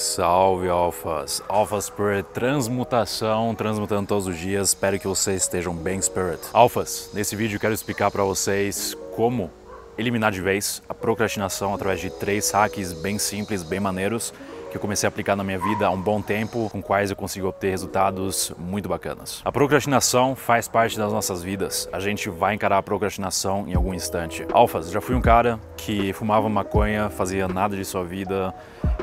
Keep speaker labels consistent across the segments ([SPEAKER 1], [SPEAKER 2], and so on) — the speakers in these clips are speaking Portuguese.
[SPEAKER 1] Salve Alphas! Alpha Spirit transmutação, transmutando todos os dias. Espero que vocês estejam bem, Spirit. Alphas, nesse vídeo quero explicar para vocês como eliminar de vez a procrastinação através de três hacks bem simples, bem maneiros que eu comecei a aplicar na minha vida há um bom tempo, com quais eu consigo obter resultados muito bacanas. A procrastinação faz parte das nossas vidas. A gente vai encarar a procrastinação em algum instante. Alfas, já fui um cara que fumava maconha, fazia nada de sua vida.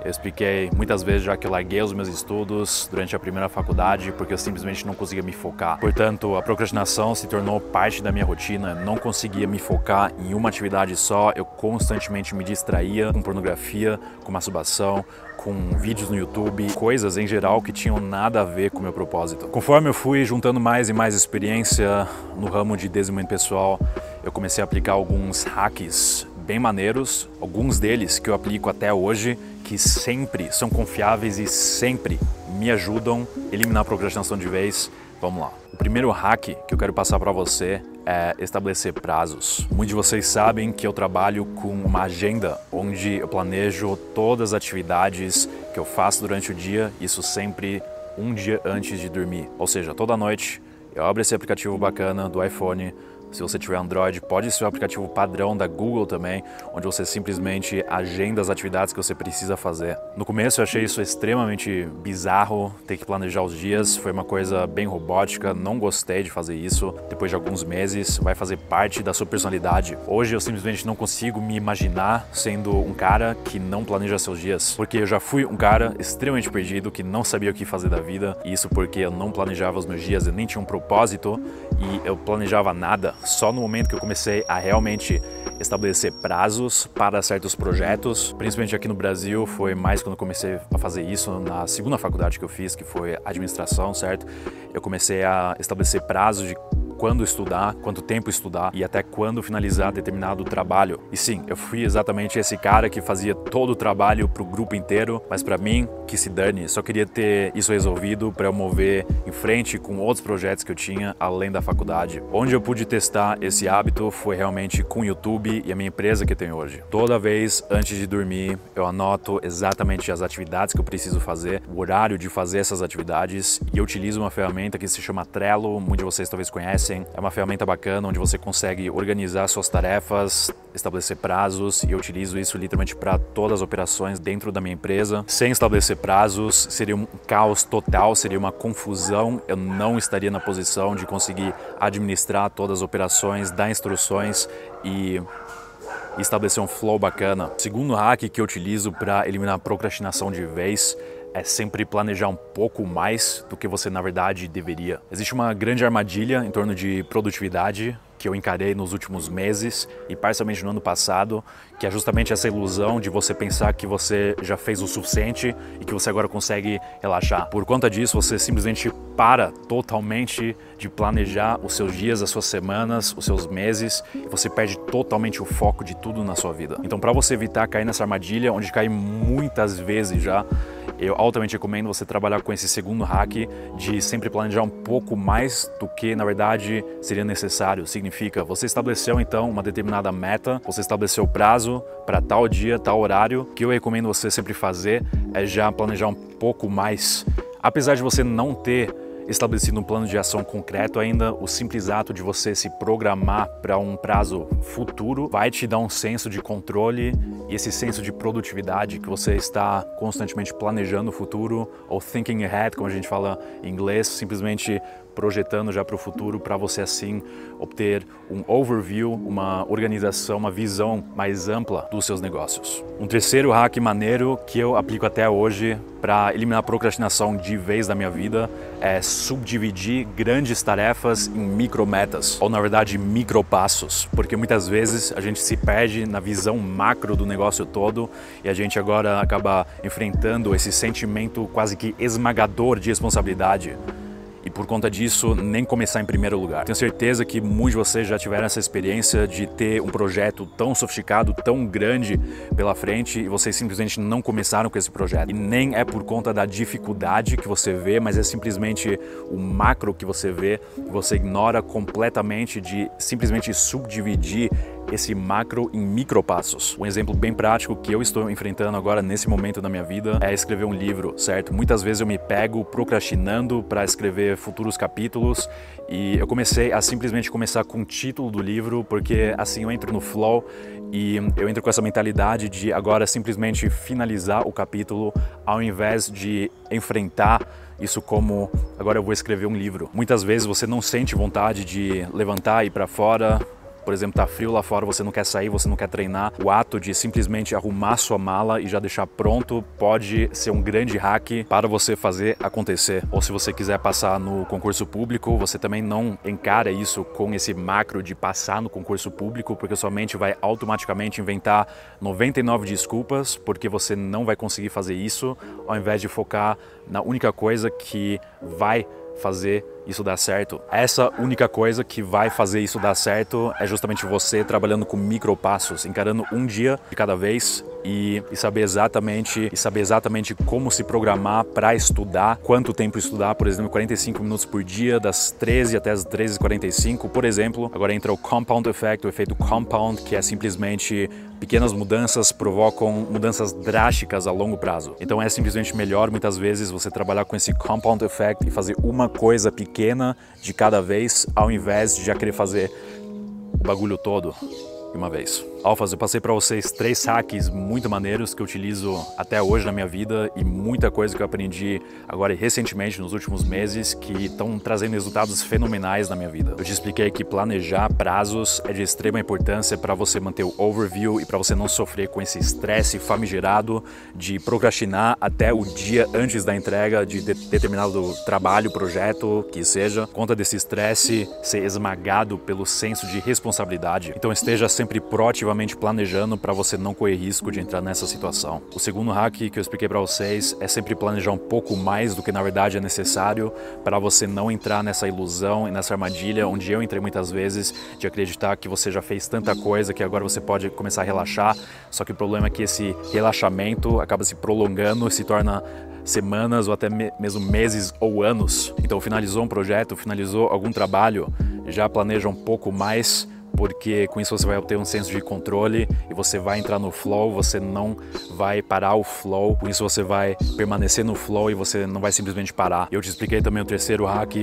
[SPEAKER 1] Eu expliquei muitas vezes já que eu larguei os meus estudos durante a primeira faculdade porque eu simplesmente não conseguia me focar. Portanto, a procrastinação se tornou parte da minha rotina. Eu não conseguia me focar em uma atividade só. Eu constantemente me distraía com pornografia, com masturbação, com vídeos no YouTube, coisas em geral que tinham nada a ver com o meu propósito. Conforme eu fui juntando mais e mais experiência no ramo de desenvolvimento pessoal, eu comecei a aplicar alguns hacks bem maneiros, alguns deles que eu aplico até hoje, que sempre são confiáveis e sempre me ajudam a eliminar a procrastinação de vez. Vamos lá. O primeiro hack que eu quero passar para você é estabelecer prazos. Muitos de vocês sabem que eu trabalho com uma agenda onde eu planejo todas as atividades que eu faço durante o dia, isso sempre um dia antes de dormir. Ou seja, toda noite eu abro esse aplicativo bacana do iPhone, se você tiver Android, pode ser o aplicativo padrão da Google também, onde você simplesmente agenda as atividades que você precisa fazer. No começo eu achei isso extremamente bizarro, ter que planejar os dias, foi uma coisa bem robótica, não gostei de fazer isso. Depois de alguns meses, vai fazer parte da sua personalidade. Hoje eu simplesmente não consigo me imaginar sendo um cara que não planeja seus dias, porque eu já fui um cara extremamente perdido, que não sabia o que fazer da vida, e isso porque eu não planejava os meus dias, eu nem tinha um propósito e eu planejava nada só no momento que eu comecei a realmente estabelecer prazos para certos projetos, principalmente aqui no Brasil, foi mais quando eu comecei a fazer isso na segunda faculdade que eu fiz, que foi administração, certo? Eu comecei a estabelecer prazos de quando estudar, quanto tempo estudar e até quando finalizar determinado trabalho. E sim, eu fui exatamente esse cara que fazia todo o trabalho para o grupo inteiro, mas para mim, que se dane, só queria ter isso resolvido para eu mover em frente com outros projetos que eu tinha além da faculdade. Onde eu pude testar esse hábito foi realmente com o YouTube e a minha empresa que eu tenho hoje. Toda vez antes de dormir, eu anoto exatamente as atividades que eu preciso fazer, o horário de fazer essas atividades e eu utilizo uma ferramenta que se chama Trello, muitos de vocês talvez conhecem é uma ferramenta bacana onde você consegue organizar suas tarefas, estabelecer prazos e eu utilizo isso literalmente para todas as operações dentro da minha empresa. Sem estabelecer prazos, seria um caos total, seria uma confusão. Eu não estaria na posição de conseguir administrar todas as operações, dar instruções e estabelecer um flow bacana. Segundo hack que eu utilizo para eliminar procrastinação de vez é sempre planejar um pouco mais do que você na verdade deveria. Existe uma grande armadilha em torno de produtividade que eu encarei nos últimos meses e parcialmente no ano passado, que é justamente essa ilusão de você pensar que você já fez o suficiente e que você agora consegue relaxar. Por conta disso, você simplesmente para totalmente de planejar os seus dias, as suas semanas, os seus meses, e você perde totalmente o foco de tudo na sua vida. Então, para você evitar cair nessa armadilha, onde cai muitas vezes já, eu altamente recomendo você trabalhar com esse segundo hack de sempre planejar um pouco mais do que na verdade seria necessário. Significa, você estabeleceu então uma determinada meta, você estabeleceu o prazo para tal dia, tal horário. O que eu recomendo você sempre fazer é já planejar um pouco mais. Apesar de você não ter estabelecido um plano de ação concreto ainda, o simples ato de você se programar para um prazo futuro vai te dar um senso de controle e esse senso de produtividade que você está constantemente planejando o futuro ou thinking ahead, como a gente fala em inglês, simplesmente projetando já para o futuro para você assim obter um overview, uma organização, uma visão mais ampla dos seus negócios. Um terceiro hack maneiro que eu aplico até hoje para eliminar a procrastinação de vez da minha vida é subdividir grandes tarefas em micrometas, ou na verdade micropassos, porque muitas vezes a gente se perde na visão macro do negócio todo e a gente agora acaba enfrentando esse sentimento quase que esmagador de responsabilidade por conta disso nem começar em primeiro lugar. Tenho certeza que muitos de vocês já tiveram essa experiência de ter um projeto tão sofisticado, tão grande pela frente e vocês simplesmente não começaram com esse projeto. E nem é por conta da dificuldade que você vê, mas é simplesmente o macro que você vê, você ignora completamente de simplesmente subdividir esse macro em micropassos. Um exemplo bem prático que eu estou enfrentando agora nesse momento da minha vida é escrever um livro, certo? Muitas vezes eu me pego procrastinando para escrever futuros capítulos e eu comecei a simplesmente começar com o título do livro, porque assim eu entro no flow e eu entro com essa mentalidade de agora simplesmente finalizar o capítulo ao invés de enfrentar isso como agora eu vou escrever um livro. Muitas vezes você não sente vontade de levantar e ir para fora, por exemplo, tá frio lá fora, você não quer sair, você não quer treinar, o ato de simplesmente arrumar sua mala e já deixar pronto pode ser um grande hack para você fazer acontecer. Ou se você quiser passar no concurso público, você também não encara isso com esse macro de passar no concurso público, porque sua mente vai automaticamente inventar 99 desculpas porque você não vai conseguir fazer isso, ao invés de focar na única coisa que vai fazer isso dar certo. Essa única coisa que vai fazer isso dar certo é justamente você trabalhando com micropassos, encarando um dia de cada vez e, e, saber exatamente e saber exatamente como se programar para estudar, quanto tempo estudar, por exemplo, 45 minutos por dia, das 13 até as 13h45, por exemplo. Agora entra o compound effect, o efeito compound, que é simplesmente pequenas mudanças provocam mudanças drásticas a longo prazo. Então é simplesmente melhor muitas vezes você trabalhar com esse compound effect e fazer uma coisa pequena de cada vez, ao invés de já querer fazer o bagulho todo de uma vez. Alfas, eu passei para vocês três hacks muito maneiros que eu utilizo até hoje na minha vida e muita coisa que eu aprendi agora recentemente nos últimos meses que estão trazendo resultados fenomenais na minha vida. Eu te expliquei que planejar prazos é de extrema importância para você manter o overview e para você não sofrer com esse estresse famigerado de procrastinar até o dia antes da entrega de, de determinado trabalho, projeto, que seja, conta desse estresse ser esmagado pelo senso de responsabilidade. Então esteja sempre proativamente planejando para você não correr risco de entrar nessa situação. O segundo hack que eu expliquei para vocês é sempre planejar um pouco mais do que na verdade é necessário para você não entrar nessa ilusão e nessa armadilha onde eu entrei muitas vezes de acreditar que você já fez tanta coisa que agora você pode começar a relaxar. Só que o problema é que esse relaxamento acaba se prolongando e se torna semanas ou até mesmo meses ou anos. Então finalizou um projeto, finalizou algum trabalho, já planeja um pouco mais porque com isso você vai ter um senso de controle e você vai entrar no flow, você não vai parar o flow, com isso você vai permanecer no flow e você não vai simplesmente parar. Eu te expliquei também o terceiro hack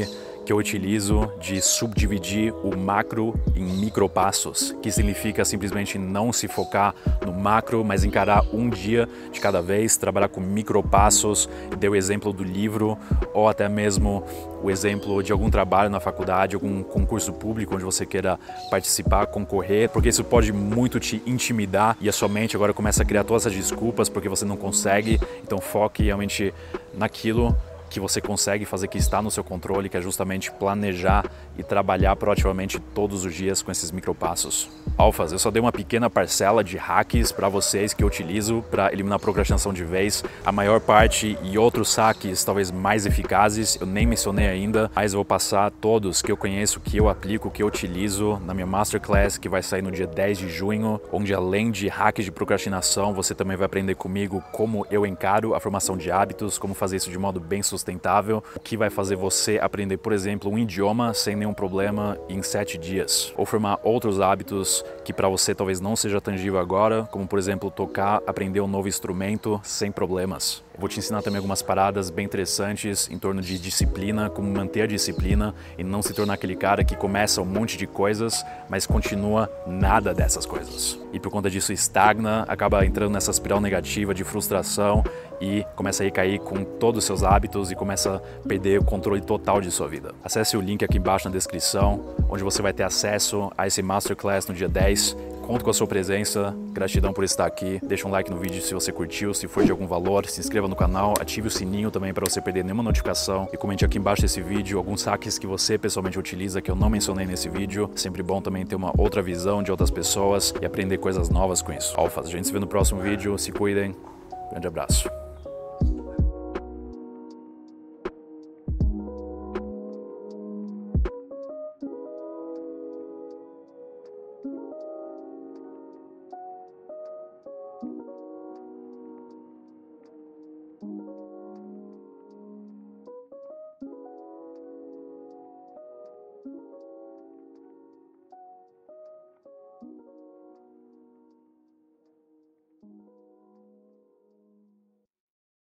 [SPEAKER 1] que eu utilizo de subdividir o macro em micropassos, que significa simplesmente não se focar no macro, mas encarar um dia de cada vez, trabalhar com micropassos. Deu o exemplo do livro ou até mesmo o exemplo de algum trabalho na faculdade, algum concurso público onde você queira participar, concorrer, porque isso pode muito te intimidar e a sua mente agora começa a criar todas essas desculpas porque você não consegue. Então foque realmente naquilo que você consegue fazer que está no seu controle, que é justamente planejar e trabalhar proativamente todos os dias com esses micropassos. Alfas, eu só dei uma pequena parcela de hacks para vocês que eu utilizo para eliminar a procrastinação de vez. A maior parte e outros hacks, talvez mais eficazes, eu nem mencionei ainda, mas vou passar todos que eu conheço, que eu aplico, que eu utilizo na minha Masterclass, que vai sair no dia 10 de junho, onde além de hacks de procrastinação, você também vai aprender comigo como eu encaro a formação de hábitos, como fazer isso de modo bem sustentável, o que vai fazer você aprender, por exemplo, um idioma sem nenhum problema em sete dias, ou formar outros hábitos que para você talvez não seja tangível agora, como por exemplo tocar, aprender um novo instrumento sem problemas. Vou te ensinar também algumas paradas bem interessantes em torno de disciplina, como manter a disciplina e não se tornar aquele cara que começa um monte de coisas, mas continua nada dessas coisas. E por conta disso estagna, acaba entrando nessa espiral negativa de frustração e começa a recair com todos os seus hábitos e começa a perder o controle total de sua vida. Acesse o link aqui embaixo na descrição, onde você vai ter acesso a esse Masterclass no dia 10. Conto com a sua presença, gratidão por estar aqui. Deixa um like no vídeo se você curtiu, se for de algum valor, se inscreva no canal, ative o sininho também para você perder nenhuma notificação e comente aqui embaixo desse vídeo alguns hacks que você pessoalmente utiliza que eu não mencionei nesse vídeo. Sempre bom também ter uma outra visão de outras pessoas e aprender coisas novas com isso. Alfas, a gente se vê no próximo vídeo, se cuidem, grande abraço.